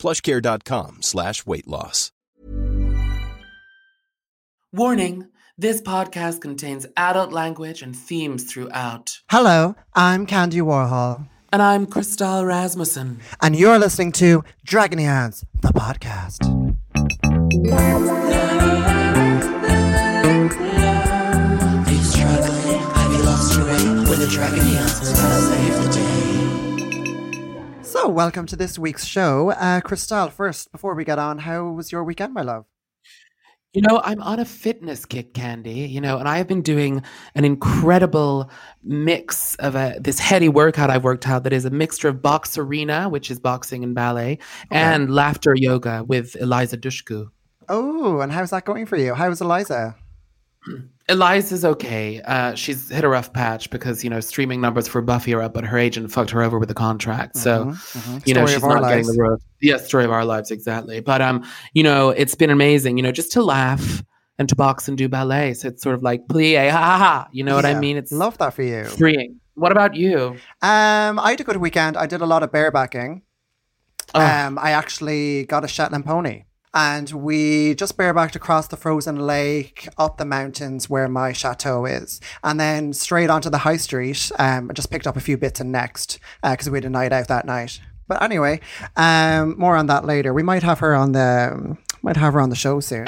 plushcare.com slash weight loss. Warning this podcast contains adult language and themes throughout. Hello, I'm Candy Warhol. And I'm Crystal Rasmussen. And you're listening to Dragony Aunts, the podcast. So, welcome to this week's show. Uh, Crystal, first, before we get on, how was your weekend, my love? You know, I'm on a fitness kick, Candy, you know, and I have been doing an incredible mix of a, this heady workout I've worked out that is a mixture of box arena, which is boxing and ballet, okay. and laughter yoga with Eliza Dushku. Oh, and how's that going for you? How's Eliza? Eliza's okay. Uh, she's hit a rough patch because you know streaming numbers for Buffy are up, but her agent fucked her over with the contract. So mm-hmm, mm-hmm. you know she's not getting the road. Yeah, story of our lives exactly. But um, you know it's been amazing. You know just to laugh and to box and do ballet. So it's sort of like plie, ha ha ha. You know yeah, what I mean? It's love that for you. Freeing. What about you? Um, I had a good weekend. I did a lot of barebacking. Oh. Um, I actually got a Shetland pony and we just barebacked across the frozen lake, up the mountains where my chateau is, and then straight onto the high street. Um, I just picked up a few bits and next because uh, we had a night out that night. But anyway, um, more on that later. We might have her on the might have her on the show soon.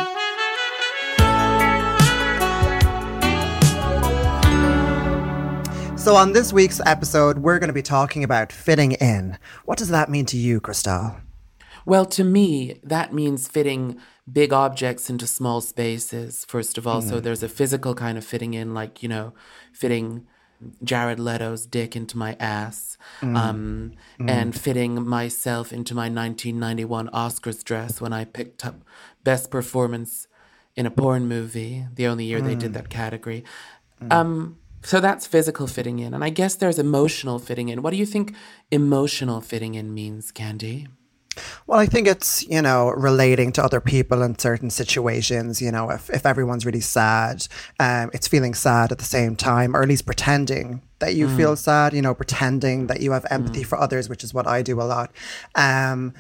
So, on this week's episode, we're going to be talking about fitting in. What does that mean to you, Crystal? Well, to me, that means fitting big objects into small spaces, first of all. Mm. So there's a physical kind of fitting in, like, you know, fitting Jared Leto's dick into my ass, mm. Um, mm. and fitting myself into my 1991 Oscars dress when I picked up Best Performance in a Porn Movie, the only year they did mm. that category. Mm. Um, so that's physical fitting in. And I guess there's emotional fitting in. What do you think emotional fitting in means, Candy? Well, I think it's, you know, relating to other people in certain situations. You know, if, if everyone's really sad, um, it's feeling sad at the same time, or at least pretending that you mm. feel sad, you know, pretending that you have empathy mm. for others, which is what I do a lot. Um,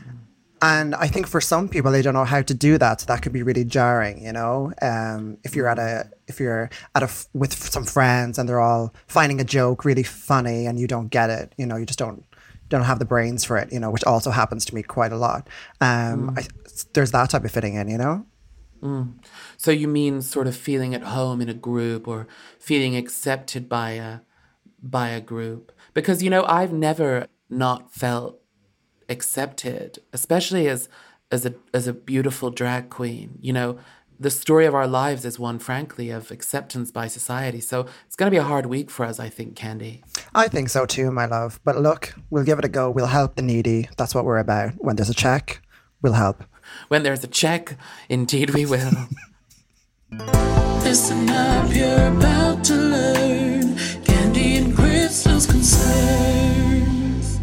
and I think for some people, they don't know how to do that. So that could be really jarring, you know. Um, if you're at a, if you're at a with some friends and they're all finding a joke really funny and you don't get it, you know, you just don't don't have the brains for it, you know, which also happens to me quite a lot. Um, mm. I, there's that type of fitting in, you know. Mm. So you mean sort of feeling at home in a group or feeling accepted by a by a group? Because you know, I've never not felt accepted, especially as as a as a beautiful drag queen. You know, the story of our lives is one, frankly, of acceptance by society. So it's going to be a hard week for us, I think, Candy. I think so too, my love. But look, we'll give it a go. We'll help the needy. That's what we're about. When there's a check, we'll help. When there's a check, indeed we will. Listen up, you're about to learn Candy and Crystal's concerns.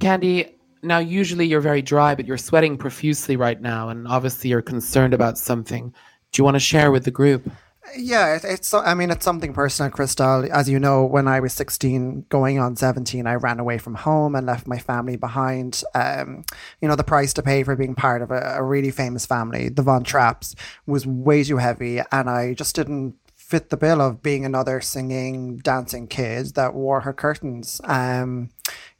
Candy, now usually you're very dry, but you're sweating profusely right now, and obviously you're concerned about something. Do you want to share with the group? Yeah, it's. I mean, it's something personal, Crystal. As you know, when I was sixteen, going on seventeen, I ran away from home and left my family behind. Um, you know, the price to pay for being part of a, a really famous family, the Von Trapps, was way too heavy, and I just didn't fit the bill of being another singing, dancing kid that wore her curtains. Um,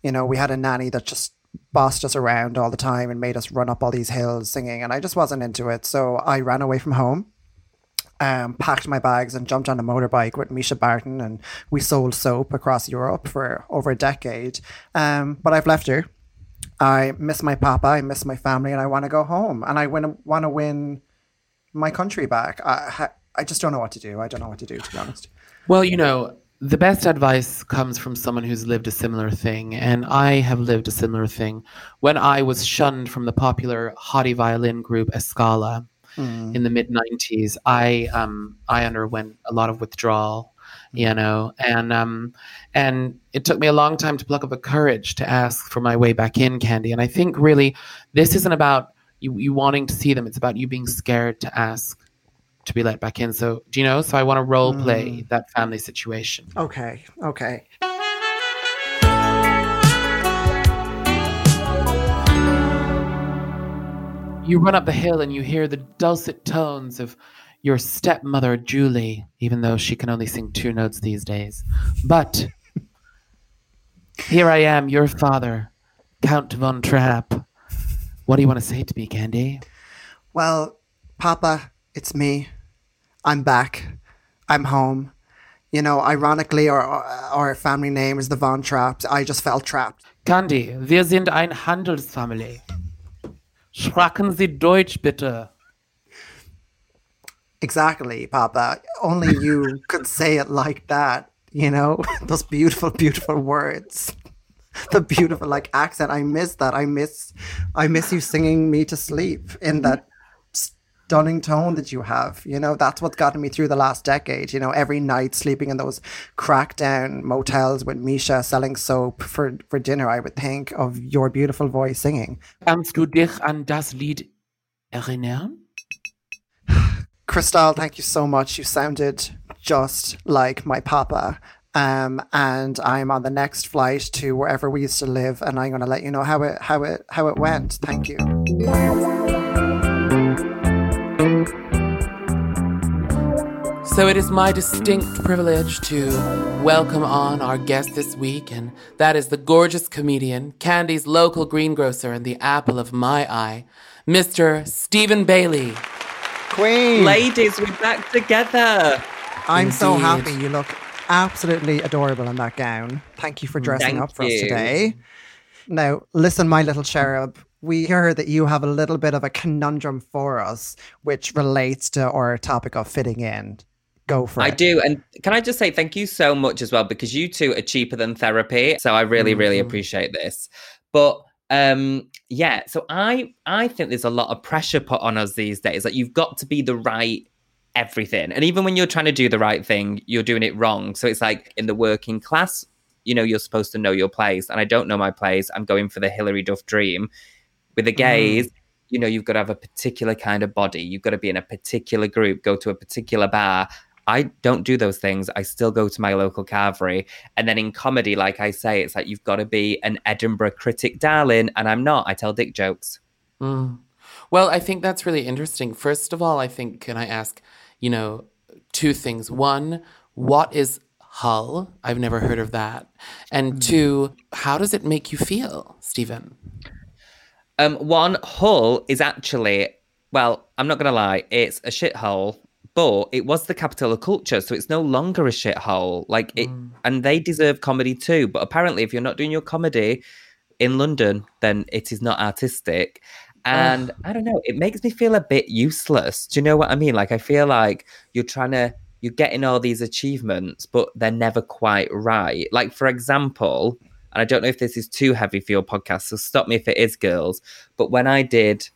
you know, we had a nanny that just bossed us around all the time and made us run up all these hills singing, and I just wasn't into it. So I ran away from home. Um, packed my bags and jumped on a motorbike with Mischa Barton, and we sold soap across Europe for over a decade. Um, but I've left her. I miss my papa, I miss my family, and I want to go home. And I want to win my country back. I, I just don't know what to do. I don't know what to do, to be honest. Well, you know, the best advice comes from someone who's lived a similar thing, and I have lived a similar thing. When I was shunned from the popular hottie violin group Escala in the mid '90s, I um, I underwent a lot of withdrawal, you know, and um, and it took me a long time to pluck up the courage to ask for my way back in, Candy. And I think really this isn't about you, you wanting to see them; it's about you being scared to ask to be let back in. So, do you know? So I want to role play hmm. that family situation. Okay, okay. You run up the hill and you hear the dulcet tones of your stepmother, Julie, even though she can only sing two notes these days. But here I am, your father, Count von Trapp. What do you want to say to me, Candy? Well, Papa, it's me. I'm back. I'm home. You know, ironically, our our family name is the Von Trapps. I just felt trapped. Candy, wir sind ein Handelsfamilie. Sprechen Sie Deutsch bitte. Exactly, Papa. Only you could say it like that. You know, those beautiful, beautiful words. The beautiful like accent. I miss that. I miss, I miss you singing me to sleep in that stunning tone that you have. You know, that's what's gotten me through the last decade. You know, every night sleeping in those crackdown motels with Mischa selling soap for for dinner. I would think of your beautiful voice singing. Kannst du dich an das Lied erinnern? Crystal, thank you so much. You sounded just like my papa. Um, and I'm on the next flight to wherever we used to live, and I'm going to let you know how it how it how it went. Thank you. So it is my distinct privilege to welcome on our guest this week, and that is the gorgeous comedian, Candy's local greengrocer, and the apple of my eye, Mr. Stephen Bailey. Queen, Ladies, we're back together. I'm so happy. You look absolutely adorable in that gown. Thank you for dressing Thank up for us today. Now, listen, my little cherub. We hear that you have a little bit of a conundrum for us, which relates to our topic of fitting in. Go for I it. do. And can I just say thank you so much as well because you two are cheaper than therapy. So I really, really Mm-hmm. appreciate this. But um yeah, so I I think there's a lot of pressure put on us these days. Like you've got to be the right everything. And even when you're trying to do the right thing, you're doing it wrong. So it's like in the working class, you know, you're supposed to know your place. And I don't know my place. I'm going for the Hilary Duff dream. With the gays, you know, you've got to have a particular kind of body. You've got to be in a particular group, go to a particular bar. I don't do those things. I still go to my local carvery. And then in comedy, like I say, it's like you've got to be an Edinburgh critic darling. And I'm not. I tell dick jokes. Mm. Well, I think that's really interesting. First of all, I think, can I ask, you know, two things. One, what is Hull? I've never heard of that. And two, how does it make you feel, Stephen? Um, one, Hull is actually, well, I'm not going to lie, it's a shithole, but it was the capital of culture, so it's no longer a shithole. Like it, mm. and they deserve comedy too. But apparently, if you're not doing your comedy in London, then it is not artistic. And I don't know, it makes me feel a bit useless. Do you know what I mean? Like I feel like you're trying to you're getting all these achievements, but they're never quite right. Like for example, and I don't know if this is too heavy for your podcast, so stop me if it is, girls. But when I did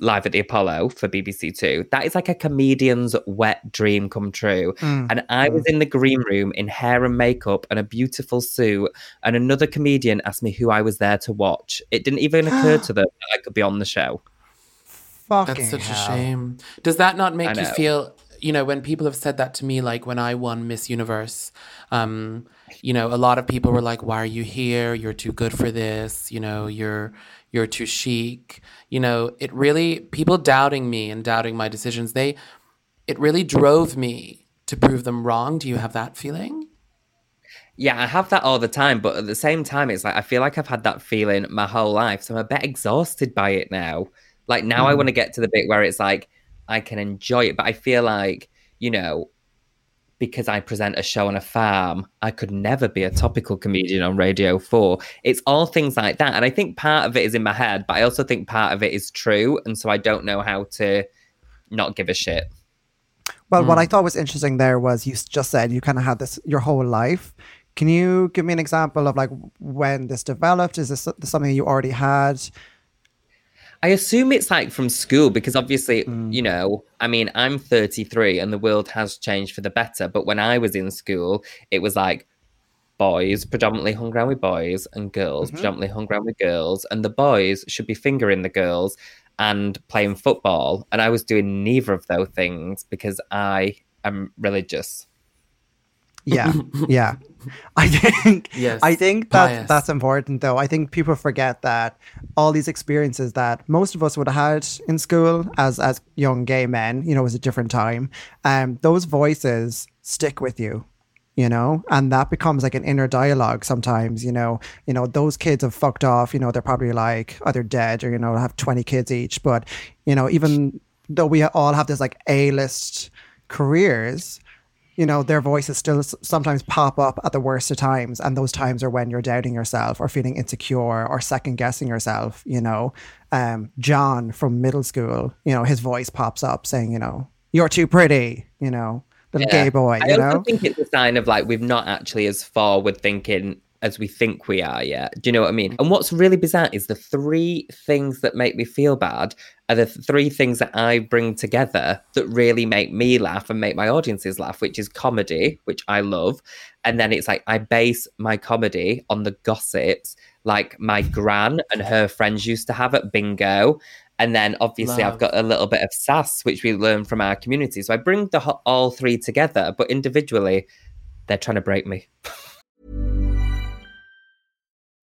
live at the Apollo for BBC Two, that is like a comedian's wet dream come true. And I was in the green room in hair and makeup and a beautiful suit, and another comedian asked me who I was there to watch. It didn't even occur to them that I could be on the show. Fucking That's such hell. a shame. Does that not make you feel, you know, when people have said that to me, like when I won Miss Universe, um, you know, a lot of people were like, "Why are you here? You're too good for this. You know, you're you're too chic." You know, it really people doubting me and doubting my decisions. They, it really drove me to prove them wrong. Do you have that feeling? Yeah, I have that all the time, but at the same time, it's like I feel like I've had that feeling my whole life, so I'm a bit exhausted by it now. Like now, I hmm. want to get to the bit where it's like I can enjoy it, but I feel like you know, because I present a show on a farm, I could never be a topical comedian on Radio Four. It's all things like that, and I think part of it is in my head, but I also think part of it is true, and so I don't know how to not give a shit. Well, what I hmm. thought was interesting there was you just said you kind of had this your whole life. Can you give me an example of like when this developed? Is this something you already had? I assume it's like from school because obviously, mm. you know, I mean, I'm 33 and the world has changed for the better. But when I was in school, it was like boys predominantly hung around with boys and girls mm-hmm. predominantly hung around with girls. And the boys should be fingering the girls and playing football. And I was doing neither of those things because I am religious. Yeah, yeah. I think Yes, I think that that's important though. I think people forget that all these experiences that most of us would have had in school as as young gay men, you know, it was a different time. Um, those voices stick with you, you know, and that becomes like an inner dialogue sometimes, you know. You know, those kids have fucked off, you know, they're probably like either dead or, you know, have 20 kids each. But, you know, even though we all have this like A list careers, you know, their voices still sometimes pop up at the worst of times. And those times are when you're doubting yourself or feeling insecure or second guessing yourself. You know, um, John from middle school, you know, his voice pops up saying, you know, you're too pretty, you know, little Yeah. gay boy, I you also know? think it's a sign of like we've not actually as forward thinking as we think we are yet. Do you know what I mean? And what's really bizarre is the three things that make me feel bad are the three things that I bring together that really make me laugh and make my audiences laugh, which is comedy, which I love. And then it's like I base my comedy on the gossips like my gran and her friends used to have at bingo. And then obviously I've got a little bit of sass, which we learn from our community. So I bring the all three together, but individually, they're trying to break me.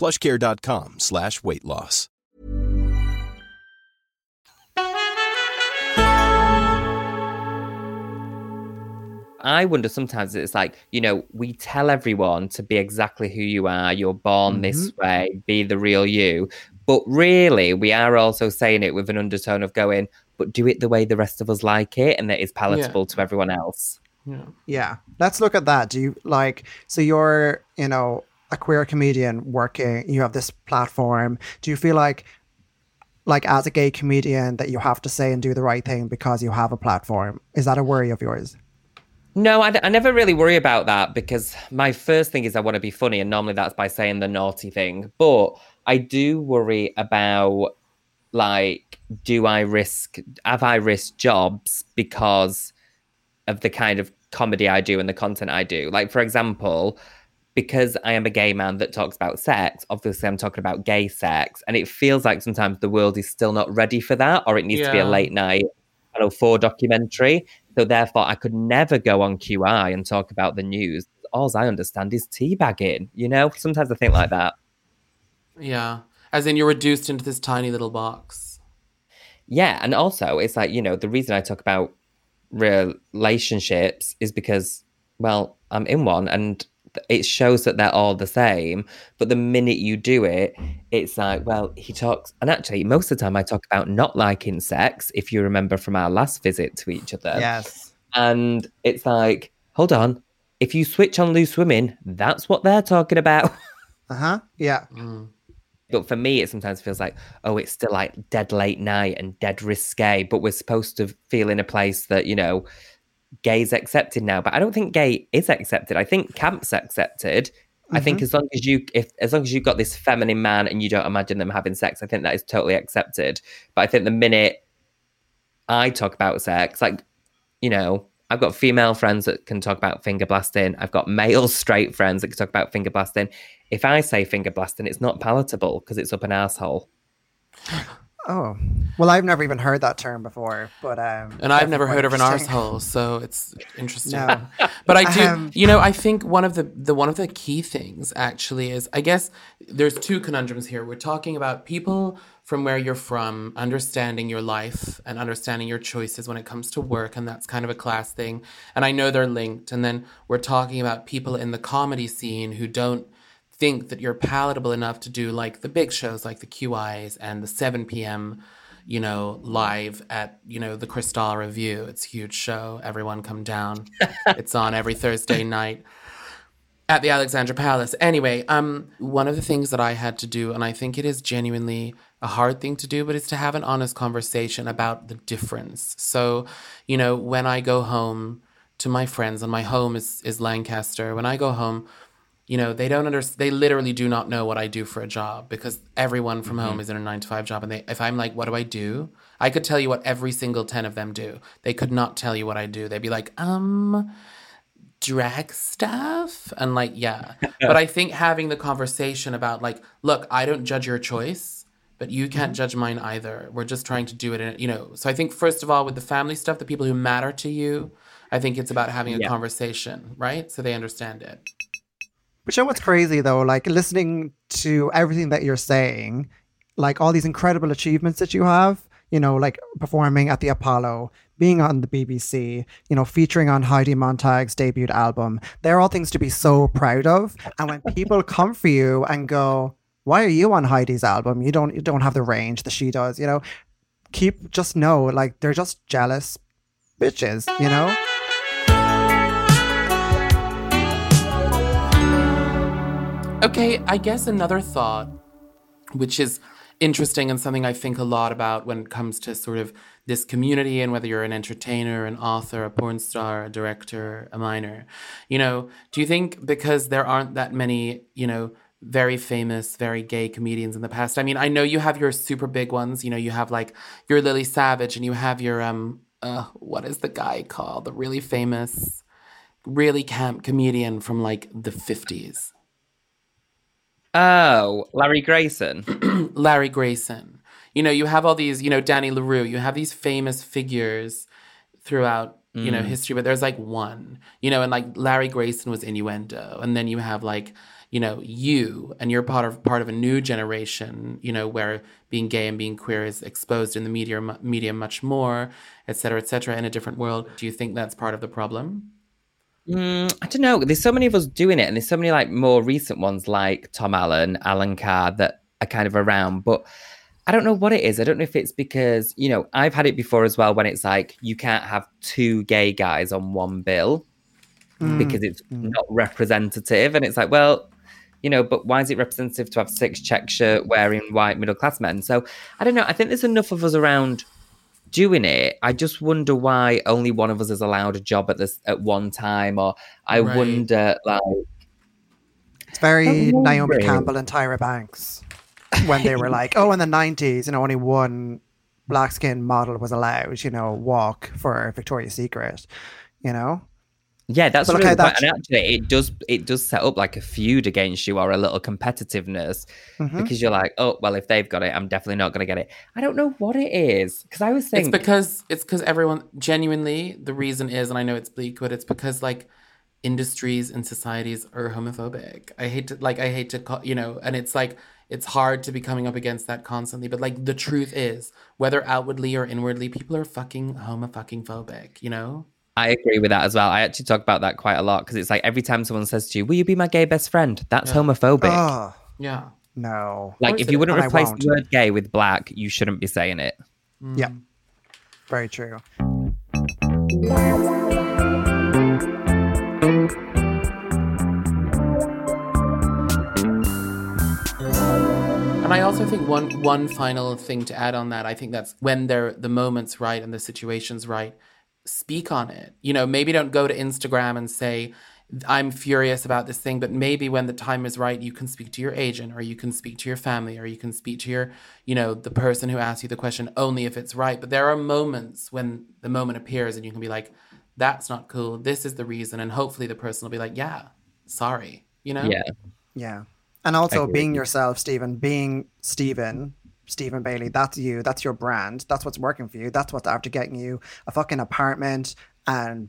plushcare.com slash weight loss. I wonder sometimes it's like, you know, we tell everyone to be exactly who you are, you're born mm-hmm. this way, be the real you. But really, we are also saying it with an undertone of going, but do it the way the rest of us like it and that is palatable to everyone else. Yeah. Yeah. Let's look at that. Do you like, so you're, you know, a queer comedian working, you have this platform. Do you feel like, like as a gay comedian, that you have to say and do the right thing because you have a platform? Is that a worry of yours? No, I, I never really worry about that because my first thing is I want to be funny, and normally that's by saying the naughty thing. But I do worry about like, do I risk, have I risked jobs because of the kind of comedy I do and the content I do? Like, for example, because I am a gay man that talks about sex, obviously I'm talking about gay sex, and it feels like sometimes the world is still not ready for that, or it needs to be a late night, know, four documentary. So therefore, I could never go on QI and talk about the news. All I understand is teabagging. You know, sometimes I think like that. Yeah. As in, you're reduced into this tiny little box. Yeah, and also it's like you know the reason I talk about relationships is because well I'm in one and it shows that they're all the same. But the minute you do it, it's like well he talks and actually most of the time I talk about not liking sex. If you remember from our last visit to each other, yes. and it's like hold on, if you switch on loose women, that's what they're talking about. Uh huh. Yeah. But for me, it sometimes feels like, oh, it's still like dead late night and dead risque. But we're supposed to feel in a place that, you know, gay's accepted now. But I don't think gay is accepted. I think camp's accepted. I think mm-hmm. as long as you if as long as you've got this feminine man and you don't imagine them having sex, I think that is totally accepted. But I think the minute I talk about sex, like, you know, I've got female friends that can talk about finger blasting. I've got male straight friends that can talk about finger blasting. If I say finger blasting, it's not palatable because it's up an asshole. Oh, well, I've never even heard that term before, but um, And I've never heard of an arsehole, so it's interesting. No. But I do, Um, you know, I think one of the, the one of the key things actually is, I guess there's two conundrums here. We're talking about people from where you're from, understanding your life and understanding your choices when it comes to work, and that's kind of a class thing. And I know they're linked. And then we're talking about people in the comedy scene who don't think that you're palatable enough to do like the big shows like the QIs and the 7 p.m. you know live at you know the Crystal Review. It's a huge show. Everyone come down. it's on every Thursday night at the Alexandra Palace. Anyway, um, one of the things that I had to do, and I think it is genuinely a hard thing to do, but it's to have an honest conversation about the difference. So, you know, when I go home to my friends, and my home is is Lancaster. When I go home, you know, they don't understand. They literally do not know what I do for a job because everyone from home is in a nine to five job. And they, if I'm like, what do I do? I could tell you what every single 10 of them do. They could not tell you what I do. They'd be like, um, drag stuff. And like, yeah. but I think having the conversation about like, look, I don't judge your choice, but you can't judge mine either. We're just trying to do it in, you know. So I think, first of all, with the family stuff, the people who matter to you, I think it's about having a Yeah. conversation, right? So they understand it. But you know what's crazy though? Like listening to everything that you're saying, like all these incredible achievements that you have, you know, like performing at the Apollo, being on the BBC, you know, featuring on Heidi Montag's debut album, they're all things to be so proud of. And when people come for you and go, Why are you on Heidi's album? You don't you don't have the range that she does, you know. Keep just know, like they're just jealous bitches, you know? Okay, I guess another thought, which is interesting and something I think a lot about when it comes to sort of this community and whether you're an entertainer, an author, a porn star, a director, a minor. You know, do you think because there aren't that many, you know, very famous, very gay comedians in the past? I mean, I know you have your super big ones. You know, you have like your Lily Savage and you have your um uh what is the guy called? The really famous really camp comedian from like the 50s. Oh, Larry Grayson. Larry Grayson. You know, you have all these, you know, Danny La Rue, you have these famous figures throughout, you know, mm. history, but there's like one, you know, and like Larry Grayson was innuendo. And then you have like, you know, you and you're part of part of a new generation, you know, where being gay and being queer is exposed in the media media much more, et cetera, et cetera, in a different world. Do you think that's part of the problem? Mm, I don't know. There's so many of us doing it, and there's so many like more recent ones like Tom Allen, Alan Carr that are kind of around. But I don't know what it is. I don't know if it's because you know I've had it before as well when it's like you can't have two gay guys on one bill because it's not representative, and it's like well. You know, but why is it representative to have six check shirt wearing white middle class men? So I don't know. I think there's enough of us around doing it. I just wonder why only one of us is allowed a job at this at one time, or I Right. wonder like It's very Naomi. Campbell and Tyra Banks when they were like, oh, in the 90s, you know, only one black skin model was allowed, you know, walk for Victoria's Secret, you know? Yeah, that's But really okay, quite- that's- and actually it does it does set up like a feud against you or a little competitiveness Mhm. because you're like, oh well, if they've got it, I'm definitely not going to get it. I don't know what it is because I was It's thinking because it's because everyone genuinely the reason is, and I know it's bleak, but it's because like industries and societies are homophobic. I hate to like I hate to call you know, and it's like it's hard to be coming up against that constantly. But like the truth is, whether outwardly or inwardly, people are fucking homofucking phobic. You know. I agree with that as well. I actually talk about that quite a lot because it's like every time someone says to you, "Will you be my gay best friend?" That's homophobic. Oh, Yeah. no. like if you wouldn't And replace the word gay with black, you shouldn't be saying it. Mm. Yeah. Very true. And I also think one one final thing to add on that, I think that's when they're the moment's right and the situation's right, speak on it. You know, maybe don't go to Instagram and say, I'm furious about this thing, but maybe when the time is right, you can speak to your agent or you can speak to your family or you can speak to your, you know, the person who asked you the question only if it's right. But there are moments when the moment appears and you can be like, that's not cool. This is the reason. And hopefully the person will be like, yeah, sorry, you know? Yeah. Yeah. And also being yourself, Stephen, being Stephen, Stephen Bailey, that's you. That's your brand. That's what's working for you. That's what's after getting you a fucking apartment and,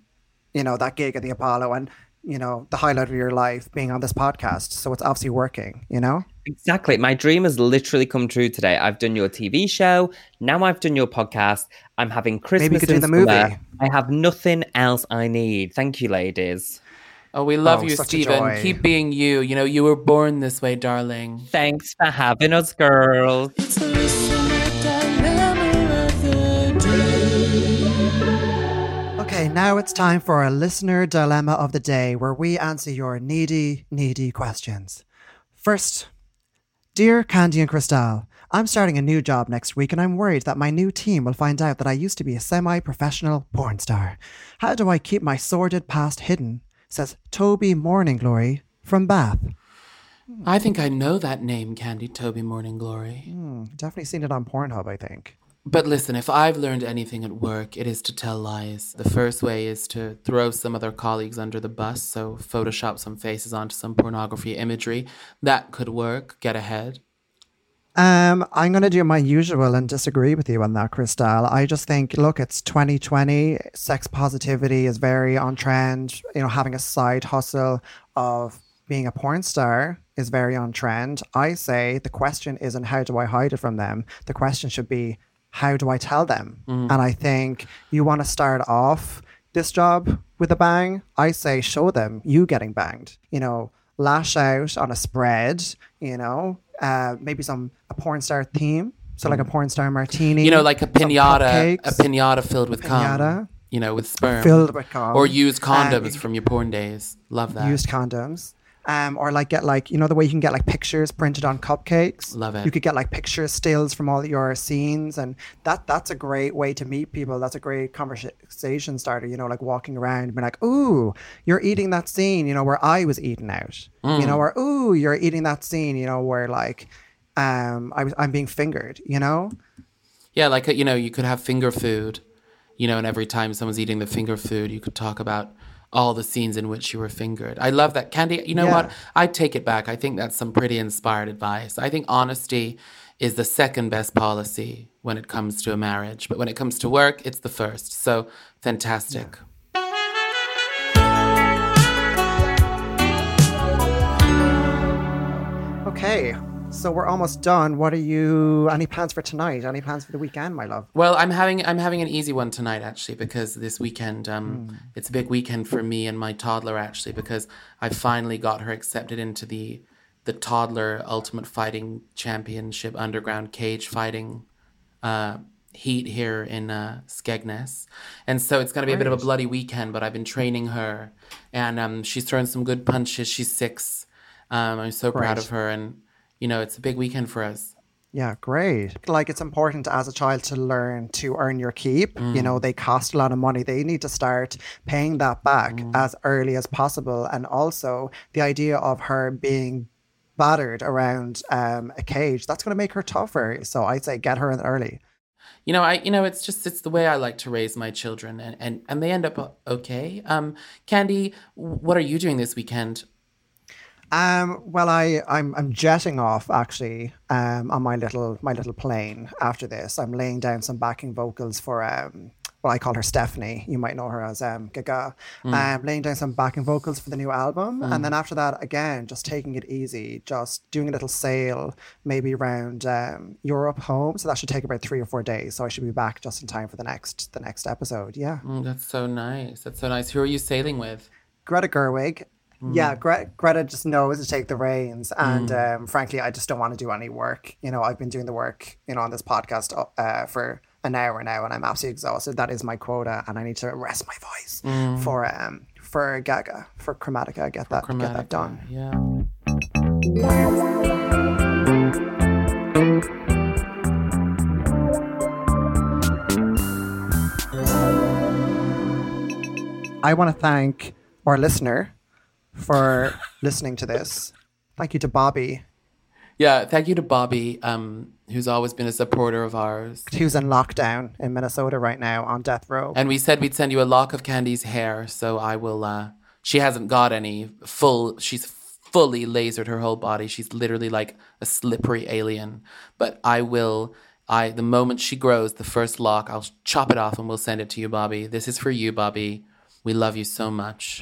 you know, that gig at the Apollo and, you know, the highlight of your life being on this podcast. So it's obviously working, you know? Exactly. My dream has literally come true today. I've done your TV show. Now I've done your podcast. I'm having Christmas. could do the summer. movie. I have nothing else I need. Thank you, ladies. Oh, we love Oh, you, Stephen. Keep being you. You know, you were born this way, darling. Thanks for having us, girls. It's the listener dilemma of the day. Okay, now it's time for a listener dilemma of the day where we answer your needy, needy questions. First, Dear Candy and Crystal, I'm starting a new job next week and I'm worried that my new team will find out that I used to be a semi professional porn star. How do I keep my sordid past hidden? Says Toby Morning Glory from Bath. I think I know that name, Candy Toby Morning Glory. Hmm, definitely seen it on Pornhub, I think. But listen, if I've learned anything at work, it is to tell lies. The first way is to throw some other colleagues under the bus, so Photoshop some faces onto some pornography imagery. That could work. Get ahead. Um, I'm going to do my usual and disagree with you on that, Crystal. I just think, look, it's 2020. Sex positivity is very on trend. You know, having a side hustle of being a porn star is very on trend. I say the question isn't how do I hide it from them? The question should be how do I tell them? And I think you want to start off this job with a bang. I say show them you getting banged. You know, lash out on a spread, you know, uh, maybe some a porn star theme. So like a porn star martini. You know, like a pinata, a pinata filled with cum. Pinata. You know, with sperm. Filled with cum. Or used condoms Uh, from your porn days. Love that. used condoms. Um, or like get like you know the way you can get like pictures printed on cupcakes. Love it. You could get like picture stills from all your scenes, and that that's a great way to meet people. That's a great conversation starter. You know, like walking around and being like, "Ooh, you're eating that scene," you know, where I was eating out. You know, or "Ooh, you're eating that scene," you know, where like, um, I was I'm being fingered. You know, Yeah, like uh, you know, you could have finger food, you know, and every time someone's eating the finger food, you could talk about all the scenes in which you were fingered. I love that. Candy, you know Yeah. what? I take it back. I think that's some pretty inspired advice. I think honesty is the second best policy when it comes to a marriage, but when it comes to work, it's the first. So fantastic. okay. So we're almost done. What are you? Any plans for tonight? Any plans for the weekend, my love? Well, I'm having I'm having an easy one tonight actually because this weekend um it's a big weekend for me and my toddler actually because I finally got her accepted into the the toddler ultimate fighting championship underground cage fighting uh heat here in uh Skegness. And so it's going to be a bit of a bloody weekend, but I've been training her and um she's throwing some good punches. She's 6. Um I'm so proud of her and you know, it's a big weekend for us. Yeah, great. Like it's important as a child to learn to earn your keep. You know, they cost a lot of money. They need to start paying that back as early as possible. And also the idea of her being battered around um, a cage, that's going to make her tougher. So I'd say get her in early. You know, I you know, it's just it's the way I like to raise my children, and and and they end up okay. Um, Candy, what are you doing this weekend? Um, well, I I'm I'm jetting off actually um, on my little my little plane after this. I'm laying down some backing vocals for um, well, I call her Stephanie. You might know her as um, Gaga. Um, laying down some backing vocals for the new album, and then after that, again, just taking it easy, just doing a little sail, maybe around um, Europe home. So that should take about three or four days. So I should be back just in time for the next the next episode. Yeah. Mm, that's so nice. That's so nice. Who are you sailing with? Greta Gerwig. Yeah, Gre- Greta just knows to take the reins, and um, frankly, I just don't want to do any work. You know, I've been doing the work, you know, on this podcast uh, for an hour now, and I'm absolutely exhausted. That is my quota, and I need to rest my voice for um for Gaga for Chromatica. Get that get that done. Yeah. I want to thank our listener for listening to this. Thank you to Bobby. Yeah, thank you to Bobby, um, who's always been a supporter of ours. Who's in lockdown in Minnesota right now on death row? And we said we'd send you a lock of Candy's hair, so I will. Uh, she hasn't got any full. She's fully lasered her whole body. She's literally like a slippery alien. But I will. I the moment she grows, the first lock, I'll chop it off and we'll send it to you, Bobby. This is for you, Bobby. We love you so much.